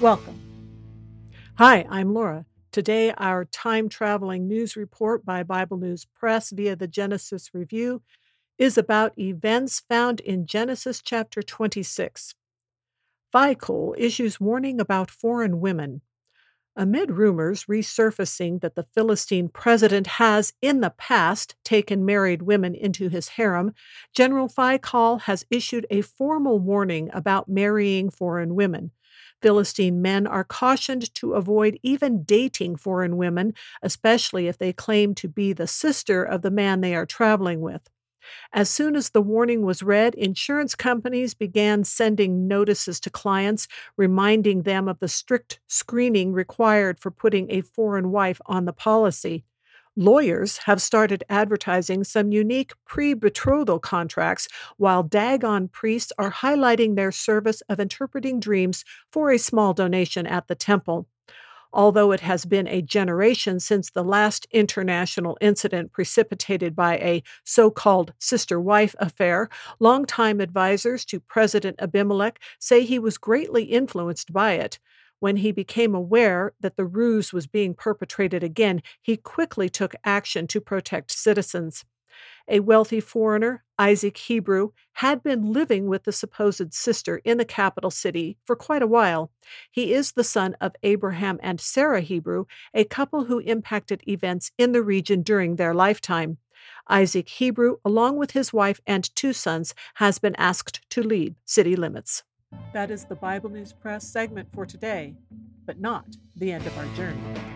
Welcome. Hi, I'm Laura. Today, our time traveling news report by Bible News Press via the Genesis Review is about events found in Genesis chapter 26. Phicol issues warning about foreign women. Amid rumors resurfacing that the Philistine president has, in the past, taken married women into his harem, General Phicol has issued a formal warning about marrying foreign women. Philistine men are cautioned to avoid even dating foreign women, especially if they claim to be the sister of the man they are traveling with. As soon as the warning was read, insurance companies began sending notices to clients reminding them of the strict screening required for putting a foreign wife on the policy. Lawyers have started advertising some unique pre betrothal contracts, while Dagon priests are highlighting their service of interpreting dreams for a small donation at the temple. Although it has been a generation since the last international incident precipitated by a so called sister wife affair, longtime advisors to President Abimelech say he was greatly influenced by it. When he became aware that the ruse was being perpetrated again, he quickly took action to protect citizens. A wealthy foreigner, Isaac Hebrew, had been living with the supposed sister in the capital city for quite a while. He is the son of Abraham and Sarah Hebrew, a couple who impacted events in the region during their lifetime. Isaac Hebrew, along with his wife and two sons, has been asked to leave city limits. That is the Bible News Press segment for today, but not the end of our journey.